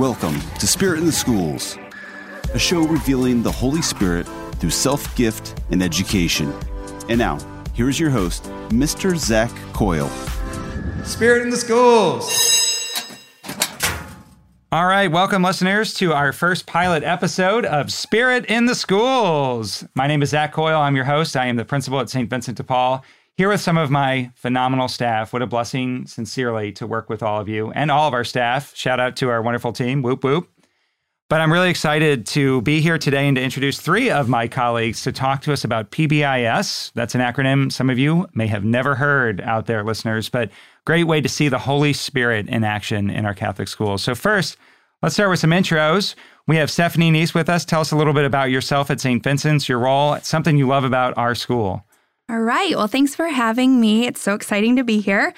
Welcome to Spirit in the Schools, a show revealing the Holy Spirit through self gift and education. And now, here's your host, Mr. Zach Coyle. Spirit in the Schools. All right, welcome, listeners, to our first pilot episode of Spirit in the Schools. My name is Zach Coyle. I'm your host. I am the principal at St. Vincent de Paul here with some of my phenomenal staff. What a blessing, sincerely, to work with all of you and all of our staff. Shout out to our wonderful team. Whoop, whoop. But I'm really excited to be here today and to introduce three of my colleagues to talk to us about PBIS. That's an acronym some of you may have never heard out there, listeners, but great way to see the Holy Spirit in action in our Catholic schools. So, first, let's start with some intros. We have Stephanie Neese with us. Tell us a little bit about yourself at St. Vincent's, your role, something you love about our school. All right. Well, thanks for having me. It's so exciting to be here.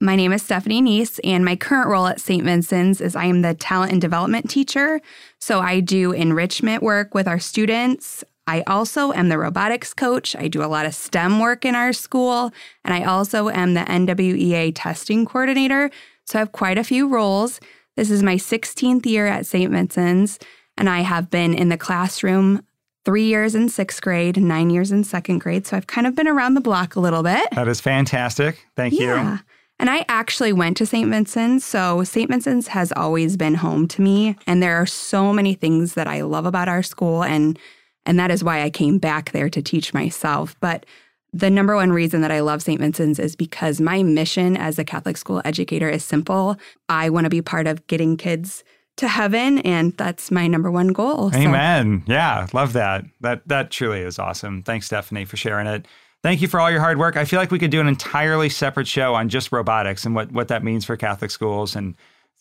My name is Stephanie Neese, and my current role at St. Vincent's is I am the talent and development teacher. So I do enrichment work with our students. I also am the robotics coach. I do a lot of STEM work in our school, and I also am the NWEA testing coordinator. So I have quite a few roles. This is my 16th year at St. Vincent's, and I have been in the classroom three years in sixth grade, nine years in second grade. So I've kind of been around the block a little bit. That is fantastic. Thank yeah. you. And I actually went to St. Vincent's. So St. Vincent's has always been home to me. And there are so many things that I love about our school. And and that is why I came back there to teach myself. But the number one reason that I love St. Vincent's is because my mission as a Catholic school educator is simple. I want to be part of getting kids to heaven and that's my number one goal. Amen. So. Yeah, love that. That that truly is awesome. Thanks Stephanie for sharing it. Thank you for all your hard work. I feel like we could do an entirely separate show on just robotics and what what that means for Catholic schools and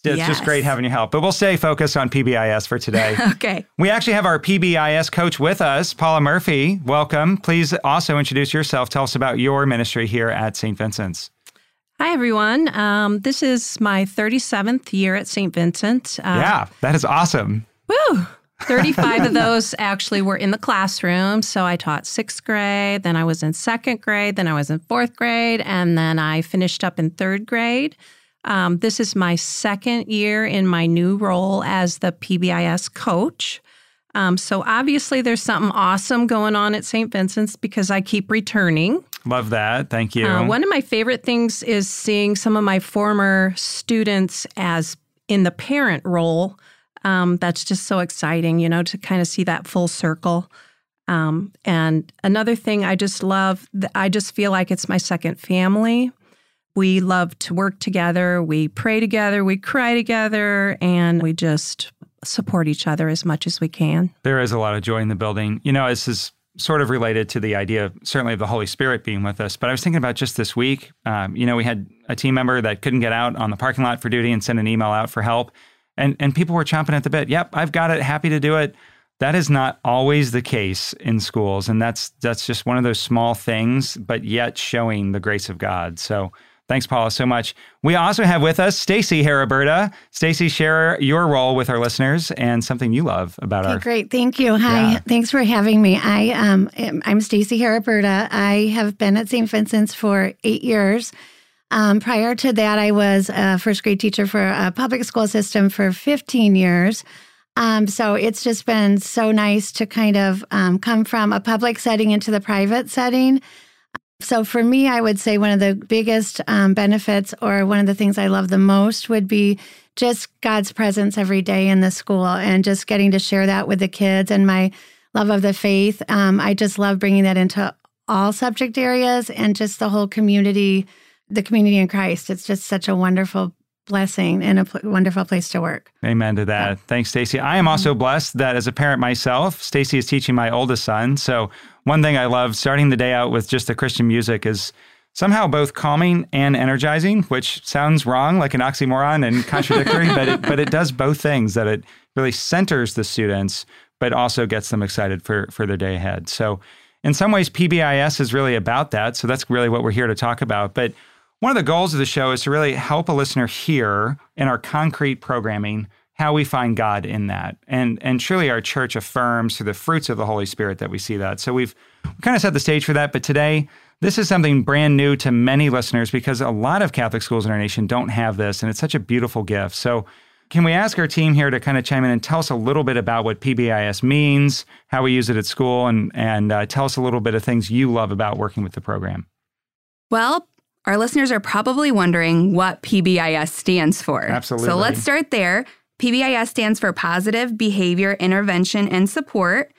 it's yes. just great having your help. But we'll stay focused on PBIS for today. okay. We actually have our PBIS coach with us, Paula Murphy. Welcome. Please also introduce yourself. Tell us about your ministry here at St. Vincent's. Hi, everyone. Um, this is my 37th year at St. Vincent. Uh, yeah, that is awesome. Woo! 35 of those actually were in the classroom. So I taught sixth grade, then I was in second grade, then I was in fourth grade, and then I finished up in third grade. Um, this is my second year in my new role as the PBIS coach. Um, so obviously, there's something awesome going on at St. Vincent's because I keep returning. Love that. Thank you. Uh, one of my favorite things is seeing some of my former students as in the parent role. Um, that's just so exciting, you know, to kind of see that full circle. Um, and another thing I just love, I just feel like it's my second family. We love to work together, we pray together, we cry together, and we just support each other as much as we can. There is a lot of joy in the building. You know, this is sort of related to the idea, certainly of the Holy Spirit being with us. But I was thinking about just this week. Um, you know, we had a team member that couldn't get out on the parking lot for duty and send an email out for help, and and people were chomping at the bit. Yep, I've got it. Happy to do it. That is not always the case in schools, and that's that's just one of those small things, but yet showing the grace of God. So Thanks, Paula, so much. We also have with us Stacy Haraberta. Stacy, share your role with our listeners and something you love about okay, our. Great, thank you. Hi, yeah. thanks for having me. I um, I'm Stacy Haraberta. I have been at St. Vincent's for eight years. Um, prior to that, I was a first grade teacher for a public school system for 15 years. Um, so it's just been so nice to kind of um, come from a public setting into the private setting. So, for me, I would say one of the biggest um, benefits, or one of the things I love the most, would be just God's presence every day in the school and just getting to share that with the kids and my love of the faith. Um, I just love bringing that into all subject areas and just the whole community, the community in Christ. It's just such a wonderful blessing and a pl- wonderful place to work. Amen to that. Yeah. Thanks, Stacy. I am also mm-hmm. blessed that as a parent myself, Stacy is teaching my oldest son. So one thing I love starting the day out with just the Christian music is somehow both calming and energizing, which sounds wrong, like an oxymoron and contradictory, but it, but it does both things. That it really centers the students, but also gets them excited for for their day ahead. So. In some ways, PBIS is really about that. So that's really what we're here to talk about. But one of the goals of the show is to really help a listener hear in our concrete programming how we find God in that. And and truly our church affirms through the fruits of the Holy Spirit that we see that. So we've kind of set the stage for that, but today this is something brand new to many listeners because a lot of Catholic schools in our nation don't have this and it's such a beautiful gift. So can we ask our team here to kind of chime in and tell us a little bit about what PBIS means, how we use it at school, and and uh, tell us a little bit of things you love about working with the program? Well, our listeners are probably wondering what PBIS stands for. Absolutely. So let's start there. PBIS stands for Positive Behavior Intervention and Support.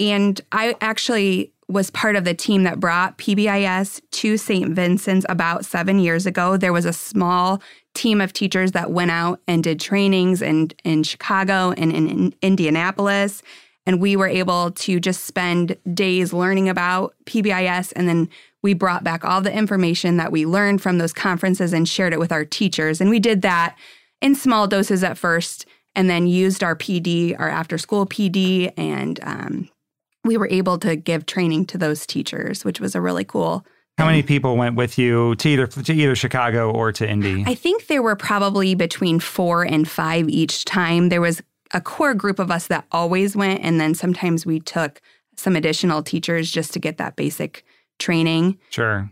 And I actually was part of the team that brought PBIS to St. Vincent's about seven years ago. There was a small team of teachers that went out and did trainings in, in Chicago and in, in Indianapolis. And we were able to just spend days learning about PBIS. And then we brought back all the information that we learned from those conferences and shared it with our teachers. And we did that in small doses at first and then used our PD, our after school PD, and um, we were able to give training to those teachers, which was a really cool. How many people went with you to either to either Chicago or to Indy? I think there were probably between four and five each time. There was a core group of us that always went, and then sometimes we took some additional teachers just to get that basic training. Sure.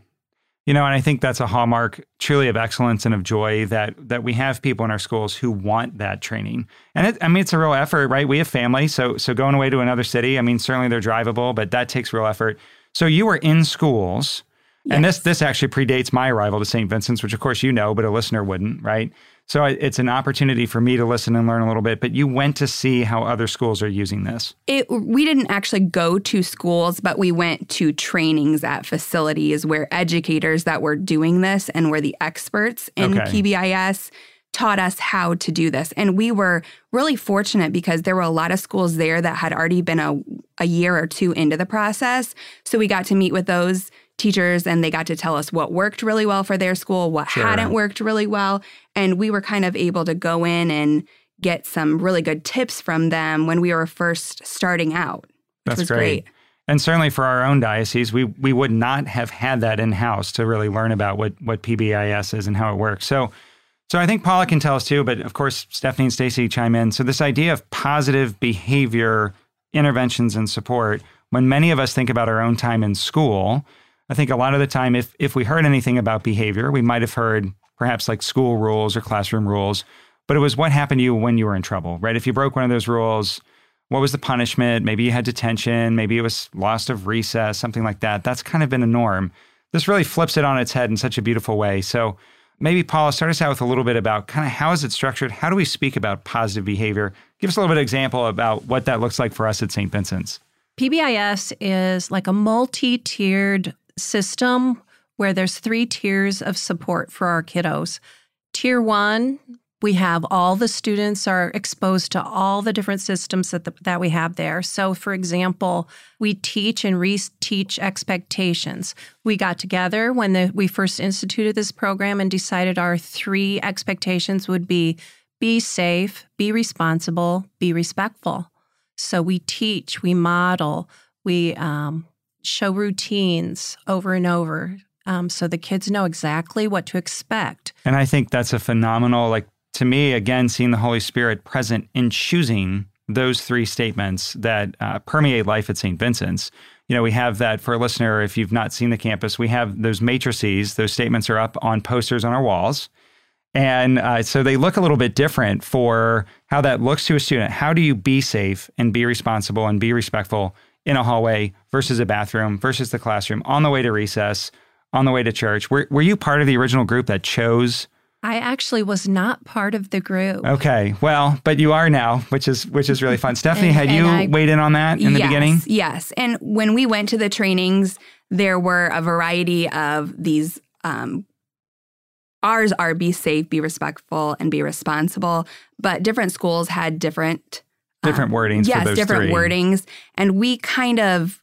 You know, and I think that's a hallmark truly of excellence and of joy that that we have people in our schools who want that training. And it, I mean, it's a real effort, right? We have family, so so going away to another city. I mean, certainly they're drivable, but that takes real effort. So you were in schools, and this this actually predates my arrival to St. Vincent's, which of course you know, but a listener wouldn't, right? So it's an opportunity for me to listen and learn a little bit. But you went to see how other schools are using this. It we didn't actually go to schools, but we went to trainings at facilities where educators that were doing this and were the experts in Okay. PBIS taught us how to do this. And we were really fortunate because there were a lot of schools there that had already been a, a year or two into the process. So we got to meet with those teachers and they got to tell us what worked really well for their school, what Sure. hadn't worked really well. And we were kind of able to go in and get some really good tips from them when we were first starting out. Which That's was great. great. And certainly for our own diocese, we we would not have had that in house to really learn about what what PBIS is and how it works. So, so I think Paula can tell us too, but of course Stephanie and Stacy chime in. So this idea of positive behavior interventions and support, when many of us think about our own time in school, I think a lot of the time, if if we heard anything about behavior, we might have heard perhaps like school rules or classroom rules, but it was what happened to you when you were in trouble, right? If you broke one of those rules, what was the punishment? Maybe you had detention, maybe it was loss of recess, something like that. That's kind of been a norm. This really flips it on its head in such a beautiful way. So maybe Paula, start us out with a little bit about kind of how is it structured? How do we speak about positive behavior? Give us a little bit of example about what that looks like for us at St. Vincent's. PBIS is like a multi tiered system where there's three tiers of support for our kiddos. Tier one, we have all the students are exposed to all the different systems that, the, that we have there. So, for example, we teach and reteach expectations. We got together when the, we first instituted this program and decided our three expectations would be be safe, be responsible, be respectful. So we teach, we model, we um, show routines over and over um, so the kids know exactly what to expect. And I think that's a phenomenal, like to me, again, seeing the Holy Spirit present in choosing those three statements that uh, permeate life at St. Vincent's. You know, we have that for a listener, if you've not seen the campus, we have those matrices. Those statements are up on posters on our walls. And uh, so they look a little bit different for how that looks to a student. How do you be safe and be responsible and be respectful in a hallway versus a bathroom versus the classroom on the way to recess, on the way to church? Were, were you part of the original group that chose? I actually was not part of the group. Okay, well, but you are now, which is which is really fun. Stephanie, And- had you I- weighed in on that in the beginning? Yes. And when we went to the trainings, there were a variety of these. Um, ours are be safe, be respectful, and be responsible. But different schools had different Different wordings for yes, different three. wordings, and we kind of,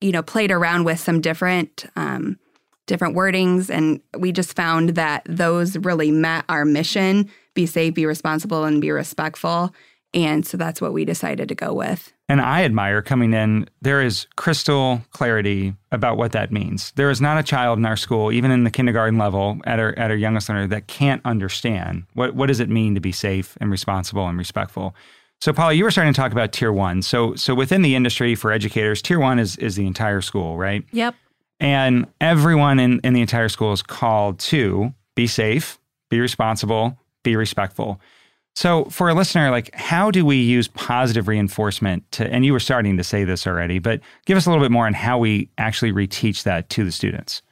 you know, played around with some different. Um, different wordings and we just found that those really met our mission be safe be responsible and be respectful and so that's what we decided to go with And I admire coming in, there is crystal clarity about what that means. There is not a child in our school, even in the kindergarten level at our, at our youngest learner, that can't understand what, what does it mean to be safe and responsible and respectful. So, Paula, you were starting to talk about tier one. So, so within the industry for educators, tier one is, is the entire school, right? Yep. And everyone in, in the entire school is called to be safe, be responsible, be respectful. So, for a listener, like, how do we use positive reinforcement to, and you were starting to say this already, but give us a little bit more on how we actually reteach that to the students.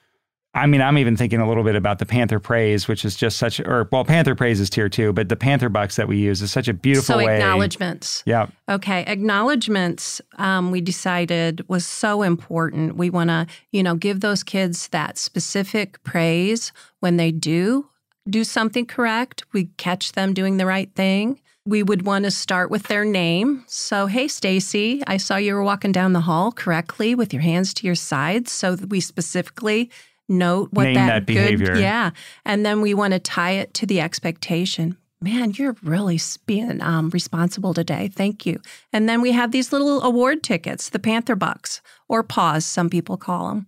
I mean, I'm even thinking a little bit about the Panther Praise, which is just such, or well, Panther Praise is tier two, but the Panther Bucks that we use is such a beautiful so way. acknowledgments. Yeah. Okay, acknowledgments. Um, we decided was so important. We want to, you know, give those kids that specific praise when they do do something correct. We catch them doing the right thing. We would want to start with their name. So, hey, Stacy, I saw you were walking down the hall correctly with your hands to your sides. So we specifically note what Name that, that behavior. Good, yeah, and then we want to tie it to the expectation. Man, you're really being um, responsible today. Thank you. And then we have these little award tickets, the Panther Bucks or Paws, some people call them,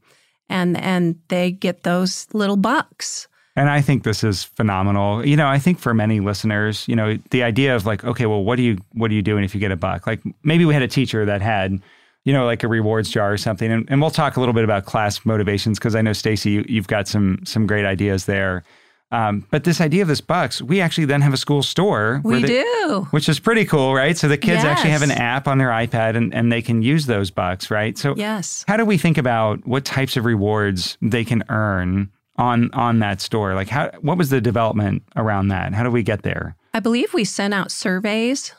and and they get those little bucks. And I think this is phenomenal. You know, I think for many listeners, you know, the idea of like, okay, well, what do you what are you doing if you get a buck? Like maybe we had a teacher that had, you know, like a rewards jar or something. And, and we'll talk a little bit about class motivations because I know Stacy, you, you've got some some great ideas there. Um, but this idea of this bucks, we actually then have a school store. We they- do. Which is pretty cool, right? So the kids actually have an app on their iPad and, and they can use those bucks, right? So Yes. how do we think about what types of rewards they can earn on on that store? Like how what was the development around that? How do we get there? I believe we sent out surveys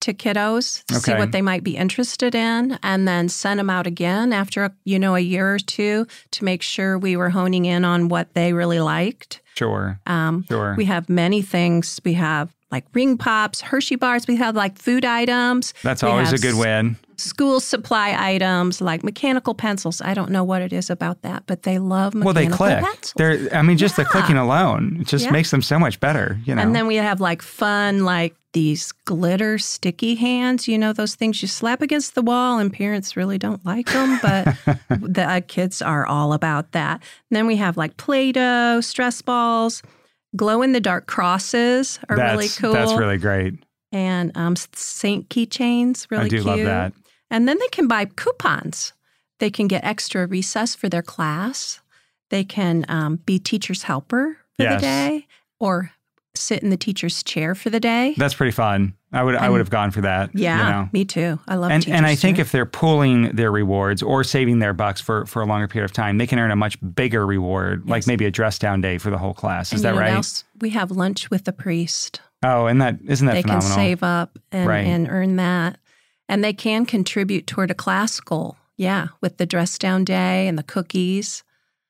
to kiddos to see what they might be interested in and then send them out again after you know a year or two to make sure we were honing in on what they really liked. Sure. Um, Sure. We have many things. We have like ring pops, Hershey bars. We have like food items. That's We always a good win. School supply items like mechanical pencils. I don't know what it is about that, but they love Well, they click. pencils. They're I mean just the clicking alone it just Yeah. makes them so much better, you know. And then we have like fun, like these glitter sticky hands. You know, those things you slap against the wall, and parents really don't like them, but the uh, kids are all about that. And then we have like Play Doh, stress balls, glow in the dark crosses are that's, really cool. That's really great. and um, Saint keychains, really I do cute. love that. And then they can buy coupons. They can get extra recess for their class. They can um, be teacher's helper for Yes. the day or sit in the teacher's chair for the day. That's pretty fun. I would I would have gone for that. you yeah, know. me too. I love and and I think too. if they're pooling their rewards or saving their bucks for for a longer period of time, they can earn a much bigger reward, like maybe a dress down day for the whole class. Is And that you right? else? We have lunch with the priest. Oh, and that isn't that they phenomenal? can save up and, Right. and earn that. And they can contribute toward a class goal. Yeah, with the dress down day and the cookies.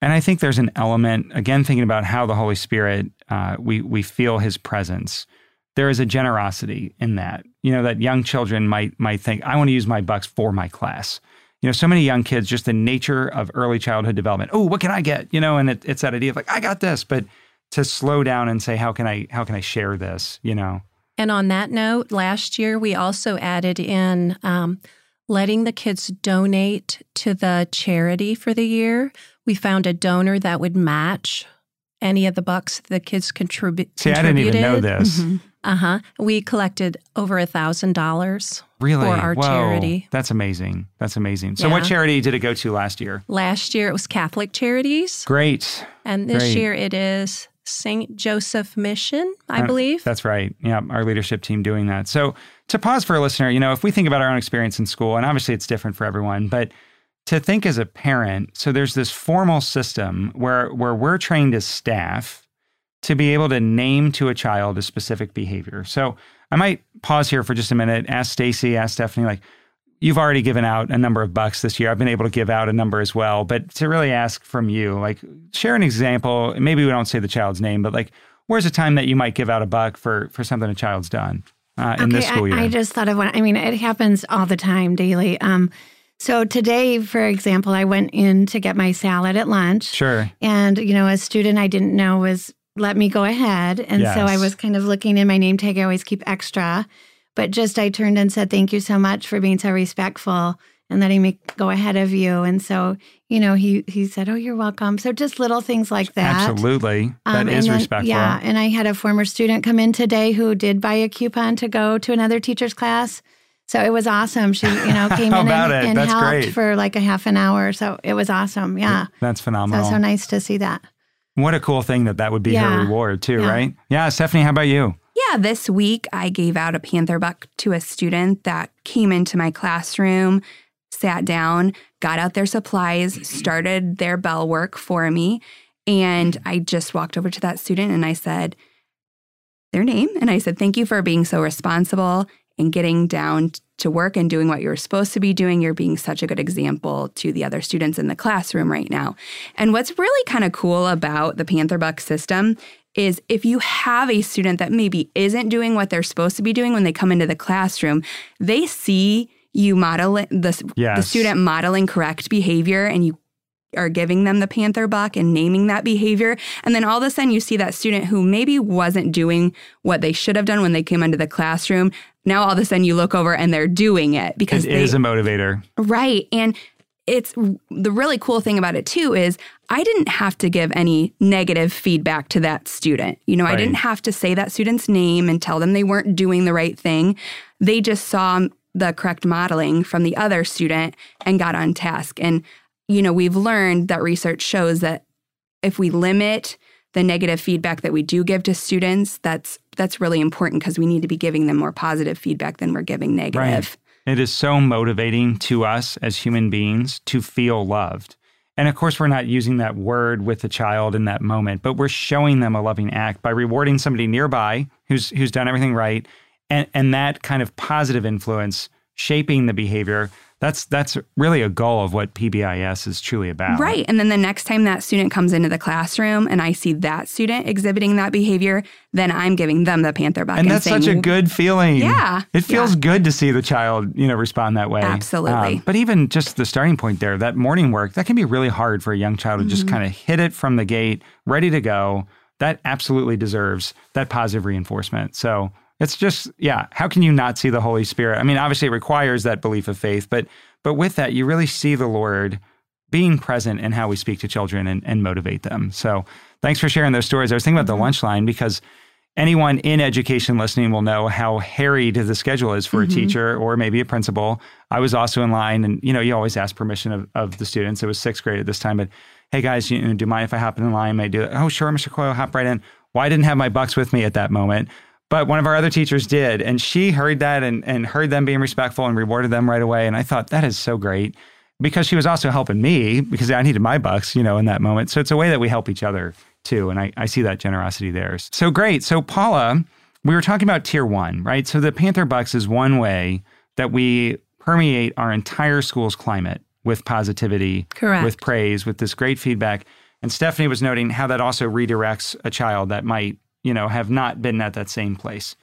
And I think there's an element again thinking about how the Holy Spirit uh, we we feel His presence. There is a generosity in that. You know that young children might might think I want to use my bucks for my class. You know, so many young kids, just the nature of early childhood development. Oh, what can I get? You know, and it, it's that idea of like I got this, but to slow down and say how can I how can I share this? You know, And on that note, last year we also added in um, letting the kids donate to the charity for the year. We found a donor that would match any of the bucks the kids contribute. To See, I didn't even know this. Uh huh. We collected over a thousand dollars Really, for our Whoa, charity. That's amazing. That's amazing. So, what charity did it go to last year? Last year it was Catholic Charities, Great. and this Great. year it is Saint Joseph Mission, I Uh, believe. That's right. Yeah, our leadership team doing that. So, to pause for a listener, you know, if we think about our own experience in school, and obviously it's different for everyone, but to think as a parent, so there's this formal system where where we're trained as staff to be able to name to a child a specific behavior. So, I might pause here for just a minute, ask Stacy, ask Stephanie like You've already given out a number of bucks this year. I've been able to give out a number as well, but to really ask from you, like share an example. Maybe we don't say the child's name, but like where's a time that you might give out a buck for for something a child's done uh, in this school year? I, I just thought of one. I mean, it happens all the time, daily. Um, so today, for example, I went in to get my salad at lunch, sure. and you know, a student I didn't know was let me go ahead, and so I was kind of looking in my name tag. I always keep extra, but just I turned and said, "Thank you so much for being so respectful." And letting me go ahead of you, and so you know he he said, "Oh, you're welcome." So just little things like that. Absolutely. That Um, is then- respectful. Yeah, and I had a former student come in today who did buy a coupon to go to another teacher's class. So it was awesome. She, you know, came in and, and helped great. for like a half an hour. So it was awesome. Yeah. That's phenomenal. so nice to see that. What a cool thing that that would be her reward too, Yeah. right? Yeah, Stephanie, how about you? yeah, this week I gave out a Panther Buck to a student that came into my classroom, sat down, got out their supplies, started their bell work for me. And I just walked over to that student and I said, their name. And I said, Thank you for being so responsible and getting down to work and doing what you're supposed to be doing. You're being such a good example to the other students in the classroom right now. And what's really kind of cool about the Panther Buck system is if you have a student that maybe isn't doing what they're supposed to be doing when they come into the classroom, they see you model the, yes. the student modeling correct behavior and you are giving them the panther buck and naming that behavior. And then all of a sudden you see that student who maybe wasn't doing what they should have done when they came into the classroom. Now all of a sudden you look over and they're doing it because it they, is a motivator. Right. And it's the really cool thing about it too is I didn't have to give any negative feedback to that student. You know, right. I didn't have to say that student's name and tell them they weren't doing the right thing. They just saw the correct modeling from the other student and got on task. And you know, we've learned that research shows that if we limit the negative feedback that we do give to students, that's that's really important because we need to be giving them more positive feedback than we're giving negative. Right. It is so motivating to us as human beings to feel loved. And of course, we're not using that word with the child in that moment, but we're showing them a loving act by rewarding somebody nearby who's who's done everything right, and and that kind of positive influence shaping the behavior that's that's really a goal of what PBIS is truly about. Right. And then the next time that student comes into the classroom and I see that student exhibiting that behavior, then I'm giving them the Panther buck. And, and that's saying, such a good feeling. Yeah. It feels yeah. good to see the child, you know, respond that way. Absolutely. Um, but even just the starting point there, that morning work, that can be really hard for a young child to mm-hmm. just kind of hit it from the gate, ready to go. That absolutely deserves that positive reinforcement. So it's just, yeah, how can you not see the Holy Spirit? I mean, obviously it requires that belief of faith, but but with that, you really see the Lord being present in how we speak to children and, and motivate them. So thanks for sharing those stories. I was thinking about the mm-hmm. lunch line because anyone in education listening will know how harried the schedule is for mm-hmm. a teacher or maybe a principal. I was also in line, and you know, you always ask permission of, of the students. It was sixth grade at this time, but hey guys, you know, do you mind if I hop in line? May I do that? Oh, sure, Mr. Coyle, hop right in. Well, I didn't have my bucks with me at that moment. But one of our other teachers did, and she heard that and, and heard them being respectful and rewarded them right away. And I thought that is so great because she was also helping me because I needed my bucks, you know, in that moment. So it's a way that we help each other too. And I, I see that generosity there. So great. So Paula, we were talking about tier one, right? So the Panther Bucks is one way that we permeate our entire school's climate with positivity, Correct. with praise, with this great feedback. And Stephanie was noting how that also redirects a child that might you know, have not been at that same place.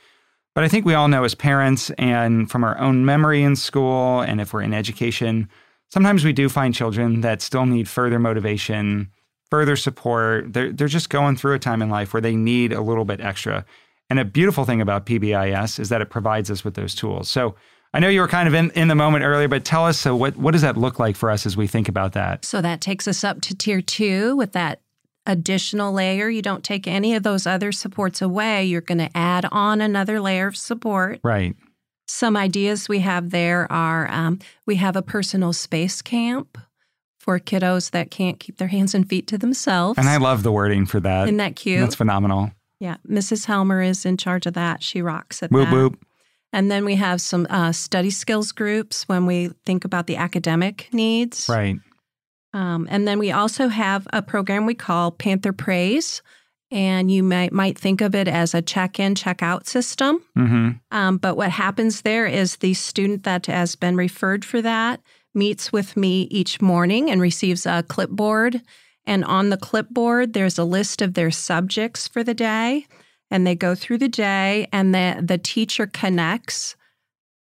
But I think we all know as parents and from our own memory in school and if we're in education, sometimes we do find children that still need further motivation, further support. They're, they're just going through a time in life where they need a little bit extra. And a beautiful thing about PBIS is that it provides us with those tools. So I know you were kind of in, in the moment earlier, but tell us so what, what does that look like for us as we think about that? So that takes us up to tier two with that additional layer. You don't take any of those other supports away. You're going to add on another layer of support. Right. Some ideas we have there are um, we have a personal space camp for kiddos that can't keep their hands and feet to themselves. And I love the wording for that. Isn't that cute? That's phenomenal. Yeah. Mrs. Helmer is in charge of that. She rocks at whoop, that. Whoop. And then we have some uh, study skills groups when we think about the academic needs. Right. Um, and then we also have a program we call Panther Praise. And you might might think of it as a check-in, check-out system. Mm-hmm. Um, but what happens there is the student that has been referred for that meets with me each morning and receives a clipboard. And on the clipboard, there's a list of their subjects for the day. And they go through the day, and the, the teacher connects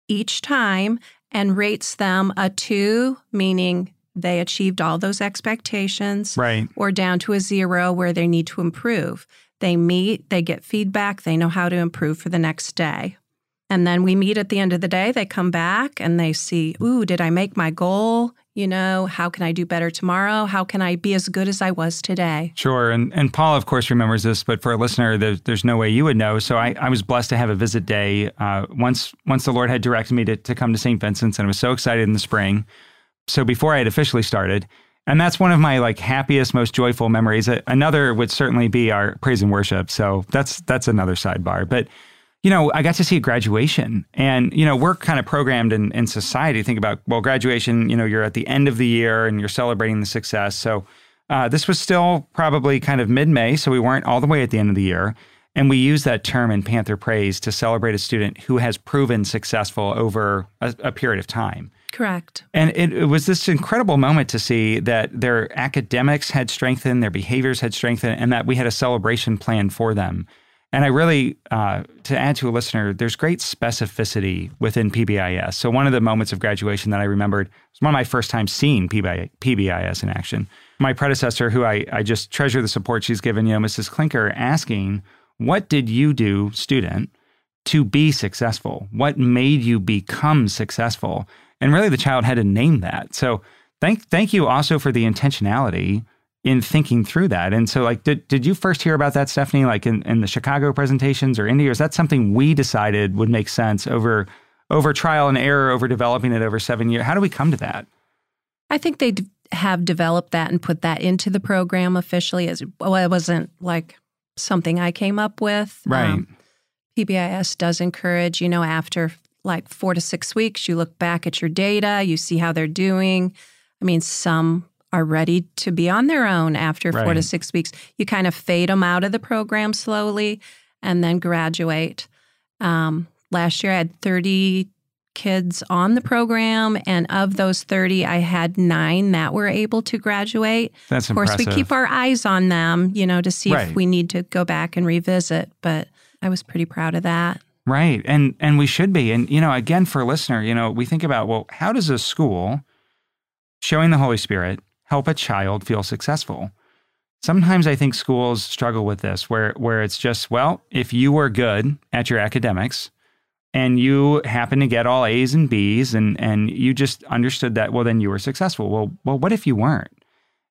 each time and rates them a two, meaning they achieved all those expectations right. or down to a zero where they need to improve. They meet, they get feedback, they know how to improve for the next day. And then we meet at the end of the day, they come back and they see, ooh, did I make my goal? You know, how can I do better tomorrow? How can I be as good as I was today? Sure. And and Paul, of course, remembers this, but for a listener, there's, there's no way you would know. So I, I was blessed to have a visit day uh, once once the Lord had directed me to, to come to St. Vincent's, and I was so excited in the spring so before I had officially started. And that's one of my like happiest, most joyful memories. Another would certainly be our praise and worship. So that's that's another sidebar. But you know, I got to see a graduation. And, you know, we're kind of programmed in, in society think about, well, graduation, you know, you're at the end of the year and you're celebrating the success. So uh, this was still probably kind of mid May. So we weren't all the way at the end of the year. And we use that term in Panther Praise to celebrate a student who has proven successful over a, a period of time. Correct. And it, it, was this incredible moment to see that their academics had strengthened, their behaviors had strengthened, and that we had a celebration plan for them. And I really, uh, to add to a listener, there's great specificity within PBIS. So one of the moments of graduation that I remembered was one of my first times seeing PBIS in action. My predecessor, who I, I just treasure the support she's given, you Mrs. Klinker, asking, what did you do, student, to be successful? What made you become successful? And really the child had to name that. So thank thank you also for the intentionality in thinking through that. And so, like, did, did you first hear about that, Stephanie, like in, in the Chicago presentations or Indy? Or is that something we decided would make sense over over trial and error, over developing it over seven years? How do we come to that? I think they have developed that and put that into the program officially. As well, it wasn't like something I came up with. Right. Um, PBIS does encourage, you know, after like four to six weeks, you look back at your data, you see how they're doing. I mean, some are ready to be on their own after right. four to six weeks. You kind of fade them out of the program slowly and then graduate. Um, last year, I had 30 kids on the program, and of those 30, I had nine that were able to graduate. That's Of course, impressive. we keep our eyes on them, you know, to see right. if we need to go back and revisit, but I was pretty proud of that. Right. And and we should be. And you know, again for a listener, you know, we think about, well, how does a school showing the Holy Spirit help a child feel successful. Sometimes I think schools struggle with this where where it's just, well, if you were good at your academics and you happen to get all A's and B's and and you just understood that, well then you were successful. Well, well what if you weren't?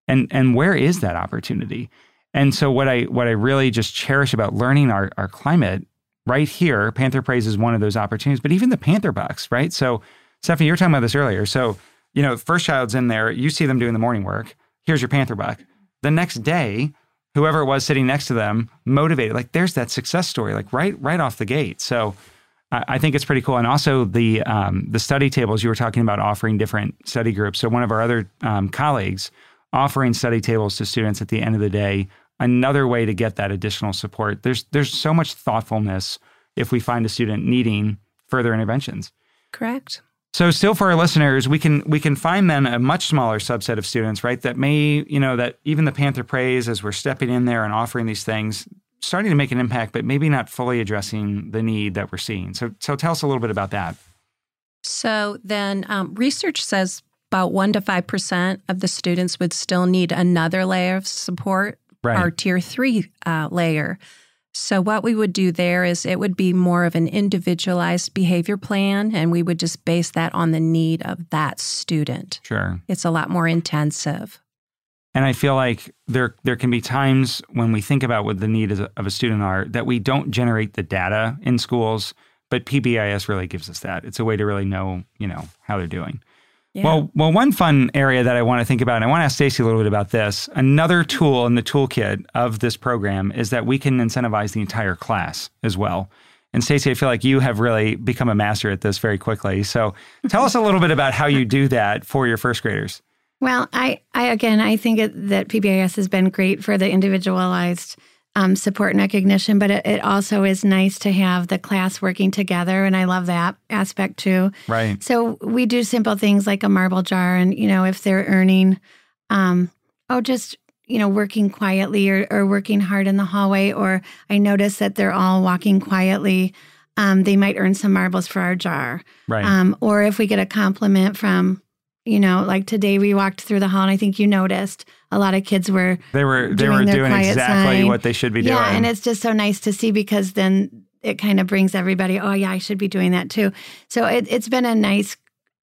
And and where is that opportunity? And so what I what I really just cherish about learning our our climate right here, Panther Praise is one of those opportunities, but even the Panther Bucks, right? So Stephanie, you were talking about this earlier. So you know, first child's in there, you see them doing the morning work. Here's your Panther buck. The next day, whoever it was sitting next to them, motivated. Like there's that success story, like right right off the gate. So I, I think it's pretty cool. And also the um, the study tables you were talking about offering different study groups. So one of our other um, colleagues offering study tables to students at the end of the day. Another way to get that additional support. There's there's so much thoughtfulness if we find a student needing further interventions. Correct. So still for our listeners, we can we can find then a much smaller subset of students, right? That may, you know, that even the Panther Praise as we're stepping in there and offering these things, starting to make an impact, but maybe not fully addressing the need that we're seeing. So so tell us a little bit about that. So then um, research says about one to five percent of the students would still need another layer of support, right. our tier three uh, layer. So, what we would do there is it would be more of an individualized behavior plan, and we would just base that on the need of that student. Sure. It's a lot more intensive. And I feel like there there can be times when we think about what the need of a student are that we don't generate the data in schools, but PBIS really gives us that. It's a way to really know, you know, how they're doing. Yeah. Well, well, one fun area that I want to think about, and I want to ask Stacy a little bit about this. Another tool in the toolkit of this program is that we can incentivize the entire class as well. And Stacy, I feel like you have really become a master at this very quickly. So tell us a little bit about how you do that for your first graders. Well, I, I again, I think it, that PBIS has been great for the individualized um, support and recognition, but it, it, also is nice to have the class working together. And I love that aspect too. Right. So we do simple things like a marble jar. And, you know, if they're earning, um, oh, just, you know, working quietly or, or working hard in the hallway, or I notice that they're all walking quietly, um, they might earn some marbles for our jar. Right. Um, or if we get a compliment from you know, like today we walked through the hall and I think you noticed a lot of kids were they were they were doing exactly sign. what they should be yeah, doing. Yeah, and it's just so nice to see because then it kind of brings everybody, oh yeah, I should be doing that too. So it, it's been a nice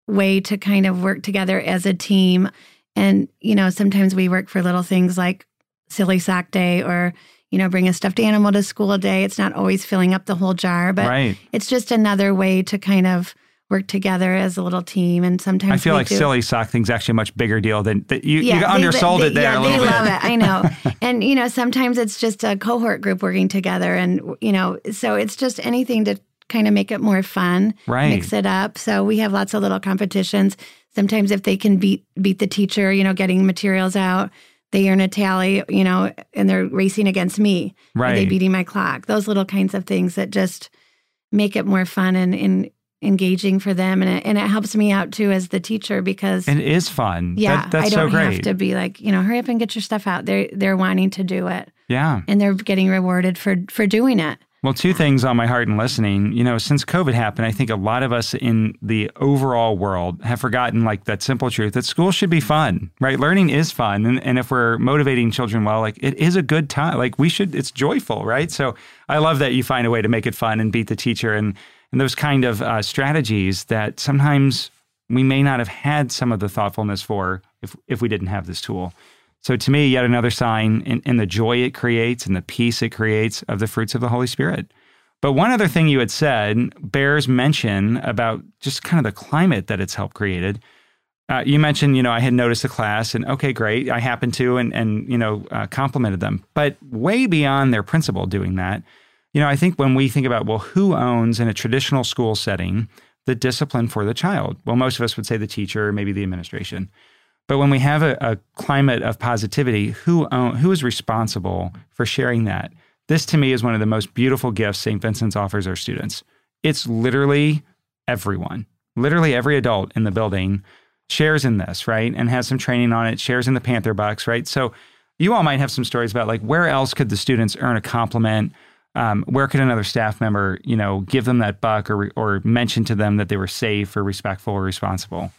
way to kind of work together as a team. And you know, sometimes we work for little things like silly sock day or you know, bring a stuffed animal to school a day. It's not always filling up the whole jar, but right. it's just another way to kind of work together as a little team. And sometimes I feel like do. silly sock thing's actually a much bigger deal than that. You, you they- undersold they- it there Yeah, a they bit. love it. I know. and you know, sometimes it's just a cohort group working together, and you know, so it's just anything to kind of make it more fun, Right. mix it up. So we have lots of little competitions. Sometimes if they can beat beat the teacher, you know, getting materials out, they earn a tally, you know, and they're racing against me. Right. Are they beating my clock? Those little kinds of things that just make it more fun and, and engaging for them, and it, and it helps me out too as the teacher because It is fun. yeah, That- that's I don't so have to be like, you know, hurry up and get your stuff out. They're they're wanting to do it, yeah. and they're getting rewarded for for doing it. Well, two things on my heart and listening. You know, since COVID happened, I think a lot of us in the overall world have forgotten like that simple truth that school should be fun, right? Learning is fun. And, and if we're motivating children well, like it is a good time. Like we should, it's joyful, right? So I love that you find a way to make it fun and beat the teacher and, and those kind of uh, strategies that sometimes we may not have had some of the thoughtfulness for if, if we didn't have this tool. So to me, yet another sign in, in the joy it creates and the peace it creates of the fruits of the Holy Spirit. But one other thing you had said bears mention about just kind of the climate that it's helped created. Uh, you mentioned, you know, I had noticed the class, and okay, great, I happened to, and and you know, uh, complimented them. But way beyond their principal doing that, you know, I think when we think about well, who owns in a traditional school setting the discipline for the child? Well, most of us would say the teacher, maybe the administration. But when we have a, a climate of positivity, who own, who is responsible for sharing that? This to me is one of the most beautiful gifts St. Vincent's offers our students. It's literally everyone, literally every adult in the building shares in this, right? And has some training on it, shares in the Panther Bucks, right? So you all might have some stories about like where else could the students earn a compliment? Um, where could another staff member, you know, give them that buck or or mention to them that they were safe or respectful or responsible?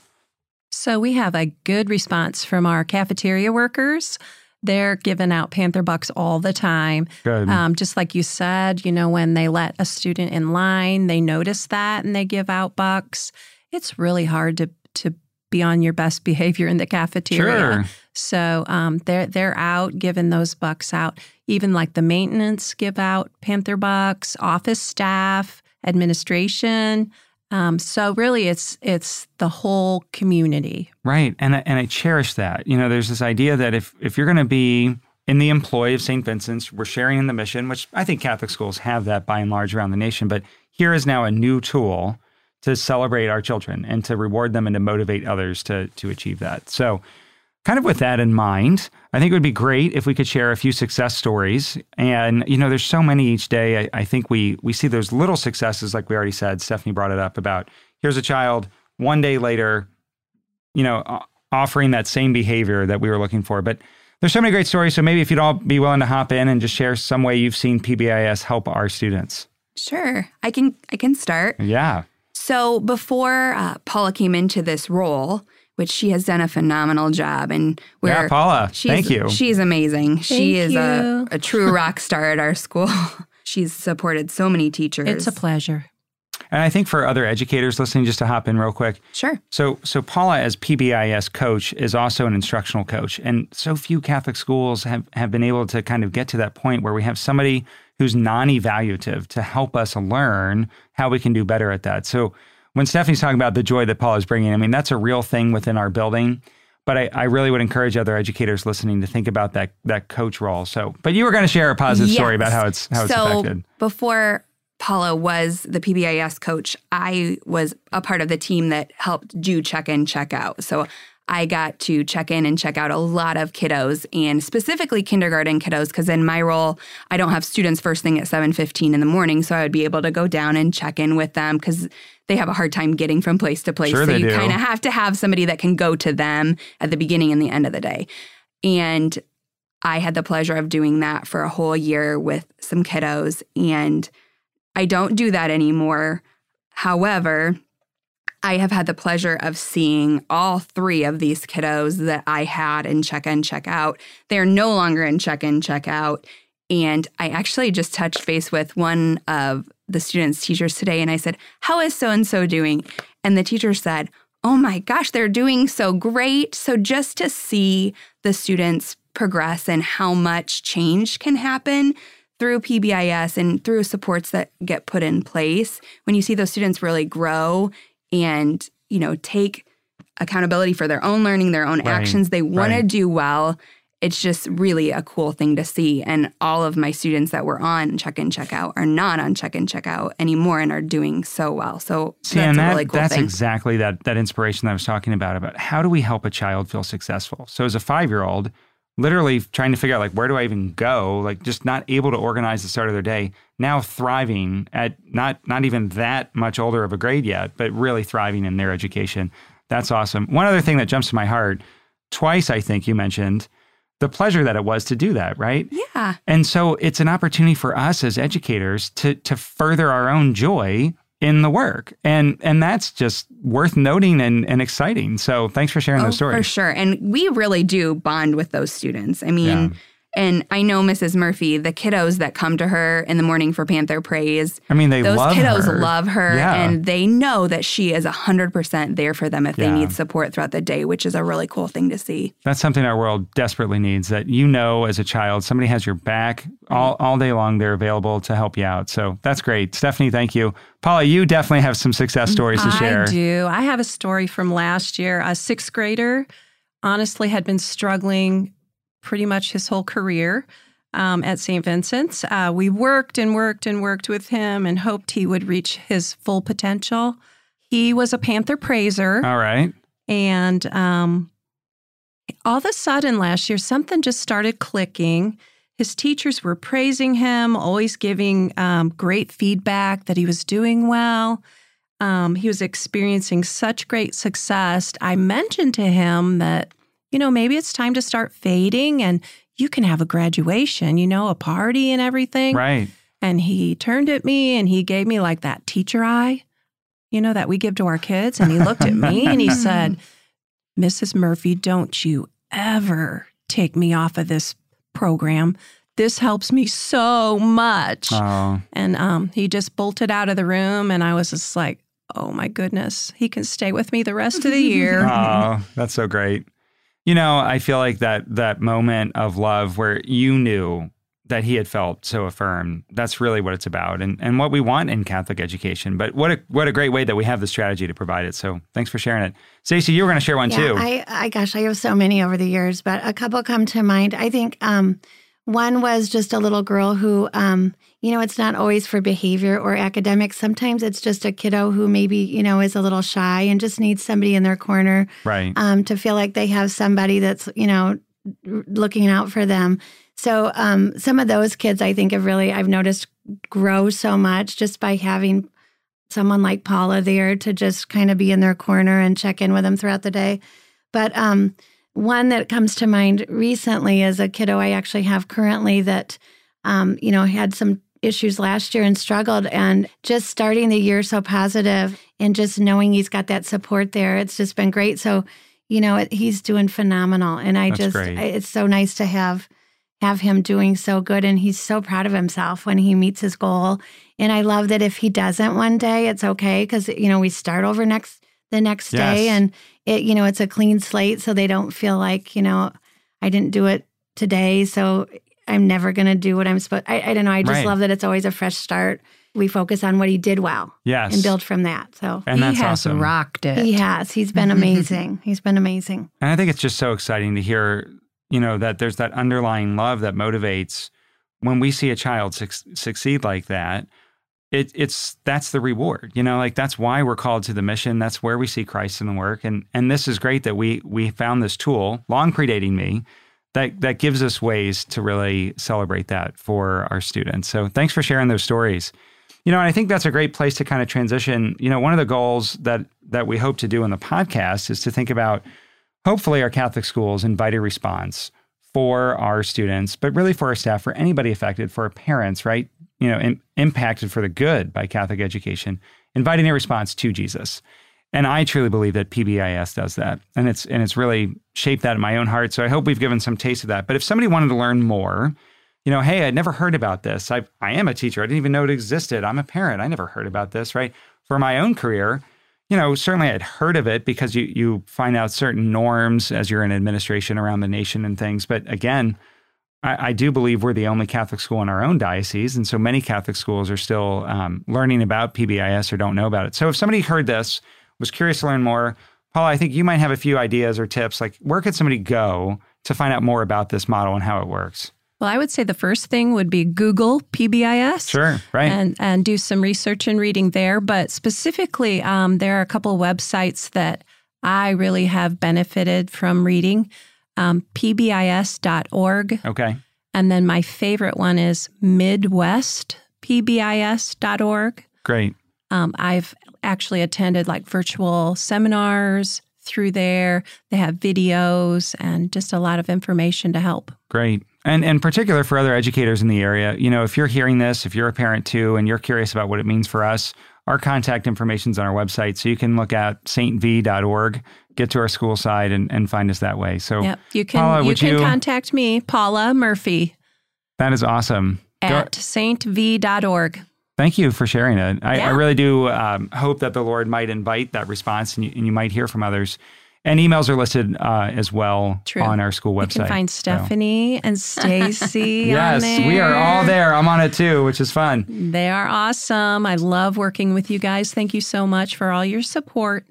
So we have a good response from our cafeteria workers. They're giving out Panther Bucks all the time. Um, just like you said, you know, when they let a student in line, they notice that and they give out bucks. It's really hard to to be on your best behavior in the cafeteria. Sure. So um, they're they're out giving those bucks out. Even like the maintenance give out Panther bucks, office staff, administration. Um, so really, it's it's the whole community. Right. And I, and I cherish that. You know, there's this idea that if if you're going to be in the employ of St. Vincent's, we're sharing in the mission, which I think Catholic schools have that by and large around the nation. But here is now a new tool to celebrate our children and to reward them and to motivate others to to achieve that. So, kind of with that in mind, I think it would be great if we could share a few success stories. And you know, there's so many each day. I, I think we we see those little successes, like we already said. Stephanie brought it up about here's a child one day later you know, offering that same behavior that we were looking for. But there's so many great stories. So maybe if you'd all be willing to hop in and just share some way you've seen PBIS help our students. Sure, I can I can start. Yeah. So before uh, Paula came into this role, which she has done a phenomenal job, and we're Yeah, Paula, she's, thank you. She's amazing. she Thank is a, you. a true rock star at our school. She's supported so many teachers. It's a pleasure. And I think for other educators listening, just to hop in real quick. Sure. So, so Paula, as PBIS coach, is also an instructional coach, and so few Catholic schools have have been able to kind of get to that point where we have somebody who's non-evaluative to help us learn how we can do better at that. So, when Stephanie's talking about the joy that Paula is bringing, I mean that's a real thing within our building. But I, I really would encourage other educators listening to think about that that coach role. So, but you were going to share a positive story about how it's how it's so affected. before Paula was the PBIS coach, I was a part of the team that helped do check in, check out. So I got to check in and check out a lot of kiddos and specifically kindergarten kiddos because in my role I don't have students first thing at 7:15 in the morning so I would be able to go down and check in with them cuz they have a hard time getting from place to place Sure so you kind of have to have somebody that can go to them at the beginning and the end of the day. And I had the pleasure of doing that for a whole year with some kiddos and I don't do that anymore. However, I have had the pleasure of seeing all three of these kiddos that I had in check in, check out. They're no longer in check in, check out. And I actually just touched base with one of the students' teachers today and I said, How is so and so doing? And the teacher said, Oh my gosh, they're doing so great. So just to see the students progress and how much change can happen through PBIS and through supports that get put in place, when you see those students really grow and, you know, take accountability for their own learning, their own Right, actions. They want right. to do well. It's just really a cool thing to see. And all of my students that were on check in, check out are not on check in, check out anymore and are doing so well. So See, that's that, really cool that's thing. exactly that that inspiration that I was talking about about how do we help a child feel successful. So as a five year old, literally trying to figure out like where do I even go, like just not able to organize the start of their day. Now thriving at not not even that much older of a grade yet, but really thriving in their education. That's awesome. One other thing that jumps to my heart, twice I think you mentioned the pleasure that it was to do that, right? yeah. And so it's an opportunity for us as educators to to further our own joy in the work. And and that's just worth noting and, and exciting. So thanks for sharing Oh, those stories. For sure. And we really do bond with those students. I mean, Yeah. And I know Mrs. Murphy, the kiddos that come to her in the morning for Panther Praise, I mean they those love kiddos her. love her Yeah. and they know that she is 100% there for them if Yeah. they need support throughout the day, which is a really cool thing to see. That's something our world desperately needs that you know as a child, somebody has your back all, all day long. They're available to help you out. So that's great. Stephanie, thank you. Paula, you definitely have some success stories to share. I do. I have a story from last year. A sixth grader honestly had been struggling pretty much his whole career um, at St. Vincent's. Uh, we worked and worked and worked with him and hoped he would reach his full potential. He was a Panther praiser. All right. And um, all of a sudden last year, something just started clicking. His teachers were praising him, always giving um, great feedback that he was doing well. Um, he was experiencing such great success. I mentioned to him that, you know, maybe it's time to start fading and you can have a graduation, you know, a party and everything. Right. And he turned at me and he gave me like that teacher eye, you know, that we give to our kids. And he looked at me and he said, Mrs. Murphy, don't you ever take me off of this program. This helps me so much. Oh, And um, he just bolted out of the room. And I was just like, oh my goodness, he can stay with me the rest of the year. oh, that's so great. You know, I feel like that that moment of love where you knew that he had felt so affirmed. That's really what it's about, and and what we want in Catholic education. But what a what a great way that we have the strategy to provide it. So thanks for sharing it, Stacey. You were going to share one Yeah, too. I, I gosh, I have so many over the years, but a couple come to mind. I think um, one was just a little girl who, um, you know, it's not always for behavior or academics. Sometimes it's just a kiddo who maybe you know is a little shy and just needs somebody in their corner right. um, to feel like they have somebody that's you know looking out for them. So um, some of those kids, I think, have really I've noticed grow so much just by having someone like Paula there to just kind of be in their corner and check in with them throughout the day. But um, one that comes to mind recently is a kiddo I actually have currently that um, you know had some issues last year and struggled and just starting the year so positive and just knowing he's got that support there it's just been great so you know it, he's doing phenomenal and i That's just. I- it's so nice to have have him doing so good and he's so proud of himself when he meets his goal and i love that if he doesn't one day it's okay because you know we start over next the next day and it you know it's a clean slate so they don't feel like you know i didn't do it today so i'm never going to do what i'm supposed I, I don't know i just Right. love that it's always a fresh start we focus on what he did well yes. and build from that so And that's he has awesome. rocked it. he has he's been amazing he's been amazing And I think it's just so exciting to hear, you know, that there's that underlying love that motivates when we see a child suc succeed like that. It, it's that's the reward, you know, like that's why we're called to the mission. That's where we see Christ in the work, and and this is great that we we found this tool, long predating me, that that gives us ways to really celebrate that for our students. So thanks for sharing those stories. You know, and I think that's a great place to kind of transition. You know, one of the goals that that we hope to do in the podcast is to think about hopefully our Catholic schools invite a response for our students, but really for our staff, for anybody affected, for our parents, right? You know, im- impacted for the good by Catholic education, inviting a response to Jesus. And I truly believe that PBIS does that, and it's and it's really shaped that in my own heart. So I hope we've given some taste of that. But if somebody wanted to learn more, you know, hey, I'd never heard about this. I I am a teacher. I didn't even know it existed. I'm a parent. I never heard about this. Right? For my own career, you know, certainly I'd heard of it because you you find out certain norms as you're in administration around the nation and things. But again, I, I do believe we're the only Catholic school in our own diocese, and so many Catholic schools are still um, learning about PBIS or don't know about it. So if somebody heard this, was curious to learn more. Paula, I think you might have a few ideas or tips. Like, where could somebody go to find out more about this model and how it works? Well, I would say the first thing would be Google PBIS. Sure, right. And, and do some research and reading there. But specifically, um, there are a couple websites that I really have benefited from reading um, pbis.org. Okay. And then my favorite one is midwestpbis.org. Great. Um, I've actually attended like virtual seminars through there. They have videos and just a lot of information to help. Great. And in particular for other educators in the area, you know, if you're hearing this, if you're a parent too, and you're curious about what it means for us, our contact information is on our website. So you can look at saintv.org, get to our school side and, and find us that way. So yep. you can, Paula, you can you, contact me, Paula Murphy. That is awesome. At saintv.org. Thank you for sharing it. I, Yeah. I really do um, hope that the Lord might invite that response and you, and you might hear from others. And emails are listed uh, as well True. on our school website. You can find So- Stephanie and Stacy. Yes, we are all there. I'm on it too, which is fun. They are awesome. I love working with you guys. Thank you so much for all your support.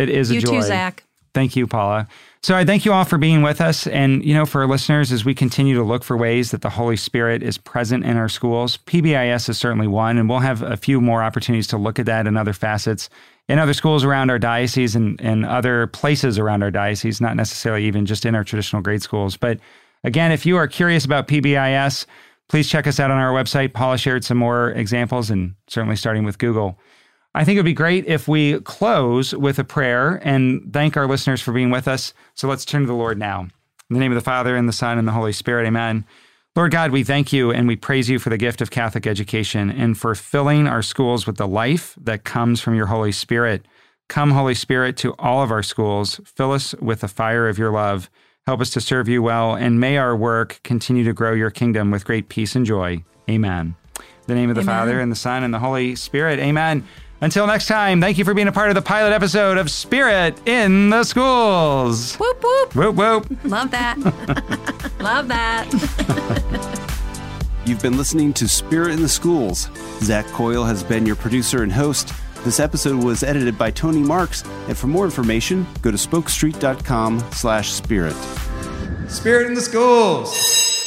It is a you joy. too, Zach. Thank you, Paula. So I thank you all for being with us. And, you know, for our listeners, as we continue to look for ways that the Holy Spirit is present in our schools, PBIS is certainly one. And we'll have a few more opportunities to look at that and other facets in other schools around our diocese and, and other places around our diocese, not necessarily even just in our traditional grade schools. But again, if you are curious about PBIS, please check us out on our website. Paula shared some more examples and certainly starting with Google. I think it would be great if we close with a prayer and thank our listeners for being with us. So let's turn to the Lord now. In the name of the Father, and the Son, and the Holy Spirit, amen. Lord God, we thank you and we praise you for the gift of Catholic education and for filling our schools with the life that comes from your Holy Spirit. Come, Holy Spirit, to all of our schools. Fill us with the fire of your love. Help us to serve you well, and may our work continue to grow your kingdom with great peace and joy. Amen. In the name of the Amen. Father, and the Son, and the Holy Spirit. Amen. Until next time, thank you for being a part of the pilot episode of Spirit in the Schools. Whoop, whoop. Whoop, whoop. Love that. Love that. You've been listening to Spirit in the Schools. Zach Coyle has been your producer and host. This episode was edited by Tony Marks, and for more information, go to spokestreet.com slash spirit. Spirit in the Schools.